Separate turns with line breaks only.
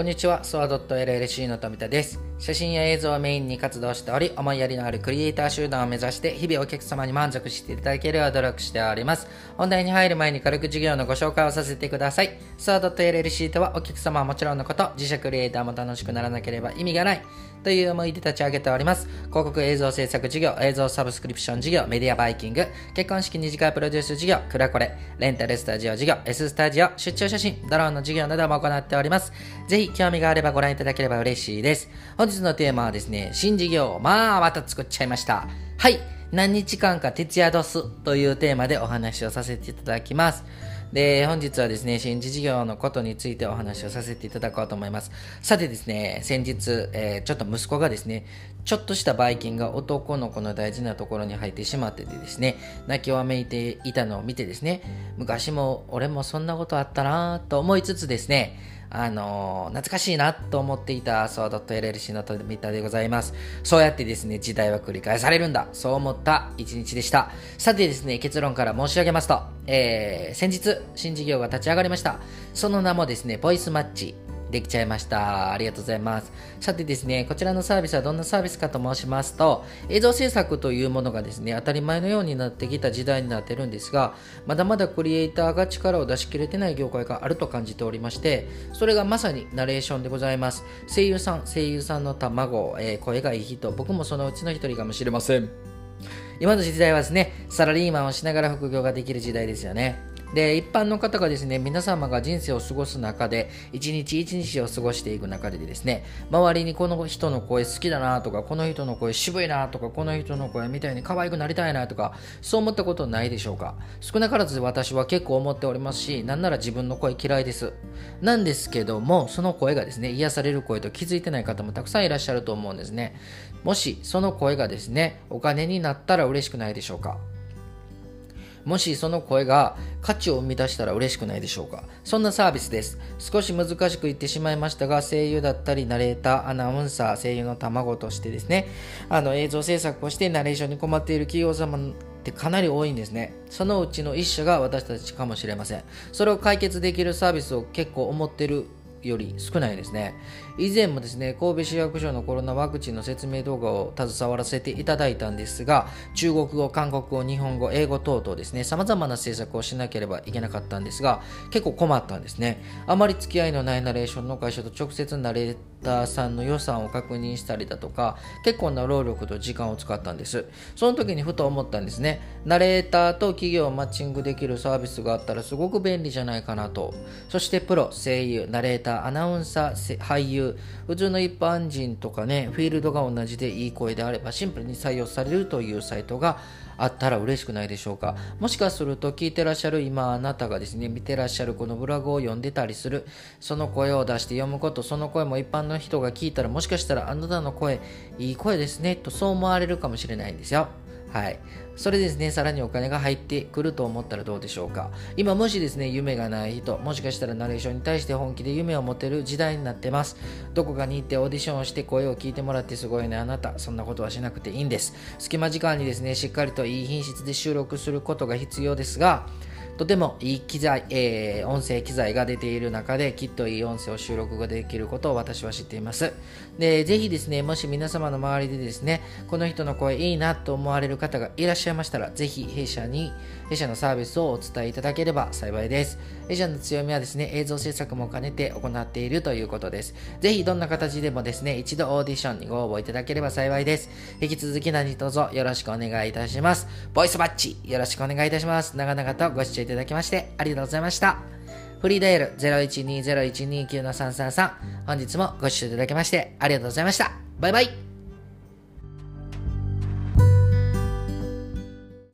こんにちは、ソア .llc の富田です。写真や映像をメインに活動しており、思いやりのあるクリエイター集団を目指して、日々お客様に満足していただけるよう努力しております。本題に入る前に軽く授業のご紹介をさせてください。ソア .llc とはお客様はもちろんのこと、自社クリエイターも楽しくならなければ意味がない。という思いで立ち上げております。広告映像制作事業、映像サブスクリプション事業、メディアバイキング、結婚式二次会プロデュース事業、クラコレ、レンタルスタジオ事業、S スタジオ、出張写真、ドローンの事業なども行っております。ぜひ興味があればご覧いただければ嬉しいです。本日のテーマはですね、新事業を、まあ、また作っちゃいました。はい。何日間か徹夜ドスというテーマでお話をさせていただきます。で、本日はですね、新事業のことについてお話をさせていただこうと思います。さてですね、先日、えーちょっと息子がですね、ちょっとしたばい菌が男の子の大事なところに入ってしまっててですね、泣きわめいていたのを見てですね、昔も俺もそんなことあったなぁと思いつつですね、あのー懐かしいなと思っていたソード .llc の富田でございます。そうやってですね、時代は繰り返されるんだ。そう思った一日でした。さてですね、結論から申し上げますと、えー、先日、新事業が立ち上がりました。その名もですね、ボイスマッチ。できちゃいました。ありがとうございます。さてですね、こちらのサービスはどんなサービスかと申しますと、映像制作というものがですね、当たり前のようになってきた時代になってるんですが、まだまだクリエイターが力を出し切れてない業界があると感じておりまして、それがまさにナレーションでございます。声優さん、声優さんの卵、えー声がいい人、僕もそのうちの一人かもしれません。今の時代はですね、サラリーマンをしながら副業ができる時代ですよね。で、一般の方がですね、皆様が人生を過ごす中で、一日一日を過ごしていく中でですね、周りにこの人の声好きだなとか、この人の声渋いなとか、この人の声みたいに可愛くなりたいなとか、そう思ったことないでしょうか？少なからず私は結構思っておりますし、なんなら自分の声嫌いです。なんですけども、その声がですね、癒される声と気づいてない方もたくさんいらっしゃると思うんですね。もし、その声がですね、お金になったら嬉しくないでしょうか？もしその声が価値を生み出したら嬉しくないでしょうか？そんなサービスです。少し難しく言ってしまいましたが、声優だったりナレーター、アナウンサー、声優の卵としてですね、あの映像制作をしてナレーションに困っている企業様ってかなり多いんですね。そのうちの一社が私たちかもしれません。それを解決できるサービスを結構思ってるより少ないですね。以前もですね、神戸市役所のコロナワクチンの説明動画を携わらせていただいたんですが、中国語、韓国語、日本語、英語等々ですね、様々な政策をしなければいけなかったんですが、結構困ったんですね。あまり付き合いのないナレーションの会社と直接ナレターさんの予算を確認したりだとか、結構な労力と時間を使ったんです。その時にふと思ったんですね。ナレーターと企業をマッチングできるサービスがあったらすごく便利じゃないかなと。そしてプロ、声優、ナレーター、アナウンサー、俳優、普通の一般人とかね、フィールドが同じでいい声であればシンプルに採用されるというサイトがあったら嬉しくないでしょうか。もしかすると聞いてらっしゃる今あなたがですね、見てらっしゃるこのブログを読んでたりする、その声を出して読むこと、その声も一般の人が聞いたらもしかしたらあなたの声、いい声ですね、とそう思われるかもしれないんですよ。はい。それですね、さらにお金が入ってくると思ったらどうでしょうか。今もしですね、夢がない人、もしかしたらナレーションに対して本気で夢を持てる時代になってます。どこかに行ってオーディションをして声を聞いてもらってすごいね、あなた。そんなことはしなくていいんです。隙間時間にですね、しっかりといい品質で収録することが必要ですが、とてもいい機材、えー音声機材が出ている中できっといい音声を収録ができることを私は知っています。で、ぜひですね、もし皆様の周りでですね、この人の声いいなと思われる方がいらっしゃいましたら、ぜひ弊社に、弊社のサービスをお伝えいただければ幸いです。弊社の強みはですね、映像制作も兼ねて行っているということです。ぜひどんな形でもですね、一度オーディションにご応募いただければ幸いです。引き続き何卒よろしくお願いいたします。ボイスバッチよろしくお願いいたします。長々とご視聴いただきましてありがとうございました。フリーダイヤル0120129733本日もご視聴いただきましてありがとうございました。バイバイ